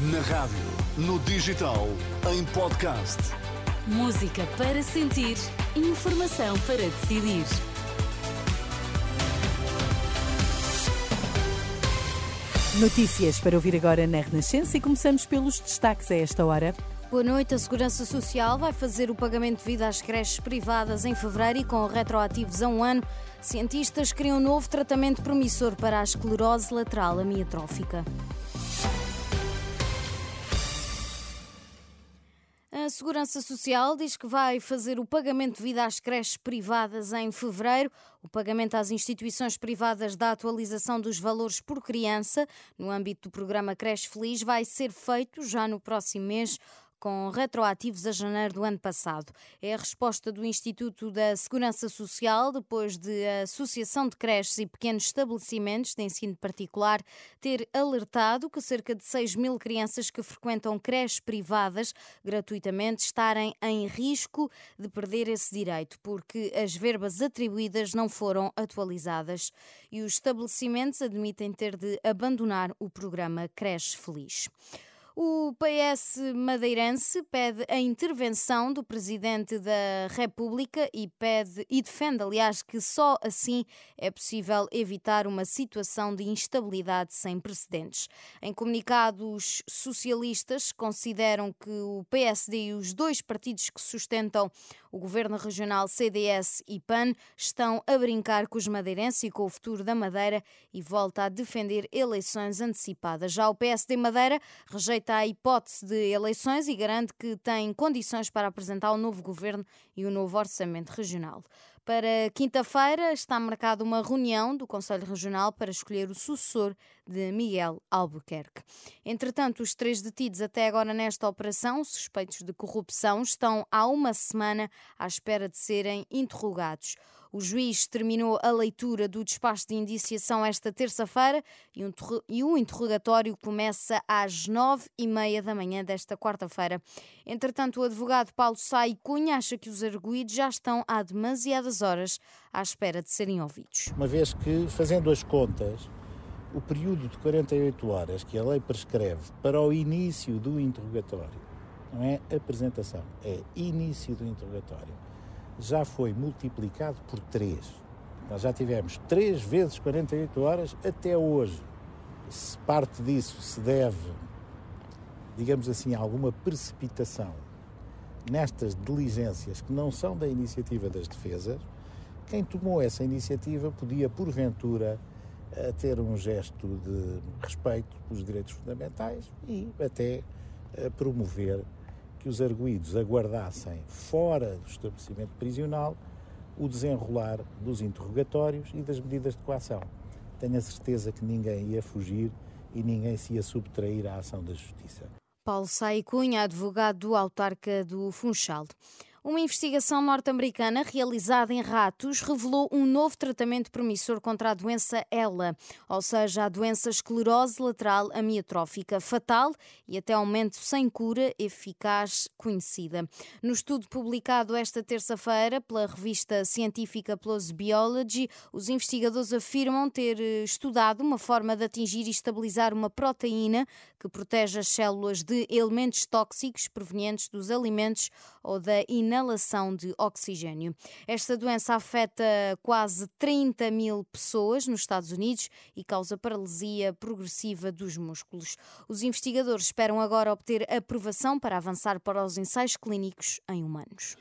Na rádio, no digital, em podcast. Música para sentir, informação para decidir. Notícias para ouvir agora na Renascença e começamos pelos destaques a esta hora. Boa noite. A Segurança Social vai fazer o pagamento devido às creches privadas em fevereiro e com retroativos a um ano. Cientistas criam um novo tratamento promissor para a esclerose lateral amiotrófica. Segurança Social diz que vai fazer o pagamento devido às creches privadas em fevereiro. O pagamento às instituições privadas da atualização dos valores por criança, no âmbito do programa Creche Feliz, vai ser feito já no próximo mês com retroativos a janeiro do ano passado. É a resposta do Instituto da Segurança Social, depois de a Associação de Creches e Pequenos Estabelecimentos de Ensino Particular ter alertado que cerca de 6 mil crianças que frequentam creches privadas gratuitamente estarem em risco de perder esse direito, porque as verbas atribuídas não foram atualizadas e os estabelecimentos admitem ter de abandonar o programa Creche Feliz. O PS madeirense pede a intervenção do Presidente da República e pede e defende, aliás, que só assim é possível evitar uma situação de instabilidade sem precedentes. Em comunicado, os socialistas consideram que o PSD e os dois partidos que sustentam o governo regional CDS e PAN estão a brincar com os madeirenses e com o futuro da Madeira e volta a defender eleições antecipadas. Já o PSD Madeira rejeita a hipótese de eleições e garante que tem condições para apresentar o novo governo e o novo orçamento regional. Para quinta-feira está marcada uma reunião do Conselho Regional para escolher o sucessor de Miguel Albuquerque. Entretanto, os três detidos até agora nesta operação, suspeitos de corrupção, estão há uma semana à espera de serem interrogados. O juiz terminou a leitura do despacho de indiciação esta terça-feira e, o interrogatório começa às nove e meia da manhã desta quarta-feira. Entretanto, o advogado Paulo Sai Cunha acha que os arguídos já estão há demasiadas horas à espera de serem ouvidos. Uma vez que, fazendo as contas, o período de 48 horas que a lei prescreve para o início do interrogatório, não é apresentação, é início do interrogatório já foi multiplicado por 3. Nós já tivemos 3 vezes 48 horas até hoje. Se parte disso se deve, digamos assim, a alguma precipitação nestas diligências que não são da iniciativa das defesas, quem tomou essa iniciativa podia, porventura, eh, ter um gesto de respeito pelos direitos fundamentais e até eh, promover que os arguídos aguardassem fora do estabelecimento prisional o desenrolar dos interrogatórios e das medidas de coação. Tenho a certeza que ninguém ia fugir e ninguém se ia subtrair à ação da Justiça. Paulo Sai Cunha, advogado do autarca do Funchal. Uma investigação norte-americana realizada em ratos revelou um novo tratamento promissor contra a doença ELA, ou seja, a doença esclerose lateral amiotrófica fatal e até ao momento sem cura eficaz conhecida. No estudo publicado esta terça-feira pela revista científica PLOS Biology, os investigadores afirmam ter eh, estudado uma forma de atingir e estabilizar uma proteína que protege as células de elementos tóxicos provenientes dos alimentos ou da inalação inalação de oxigênio. Esta doença afeta quase 30 mil pessoas nos Estados Unidos e causa paralisia progressiva dos músculos. Os investigadores esperam agora obter aprovação para avançar para os ensaios clínicos em humanos.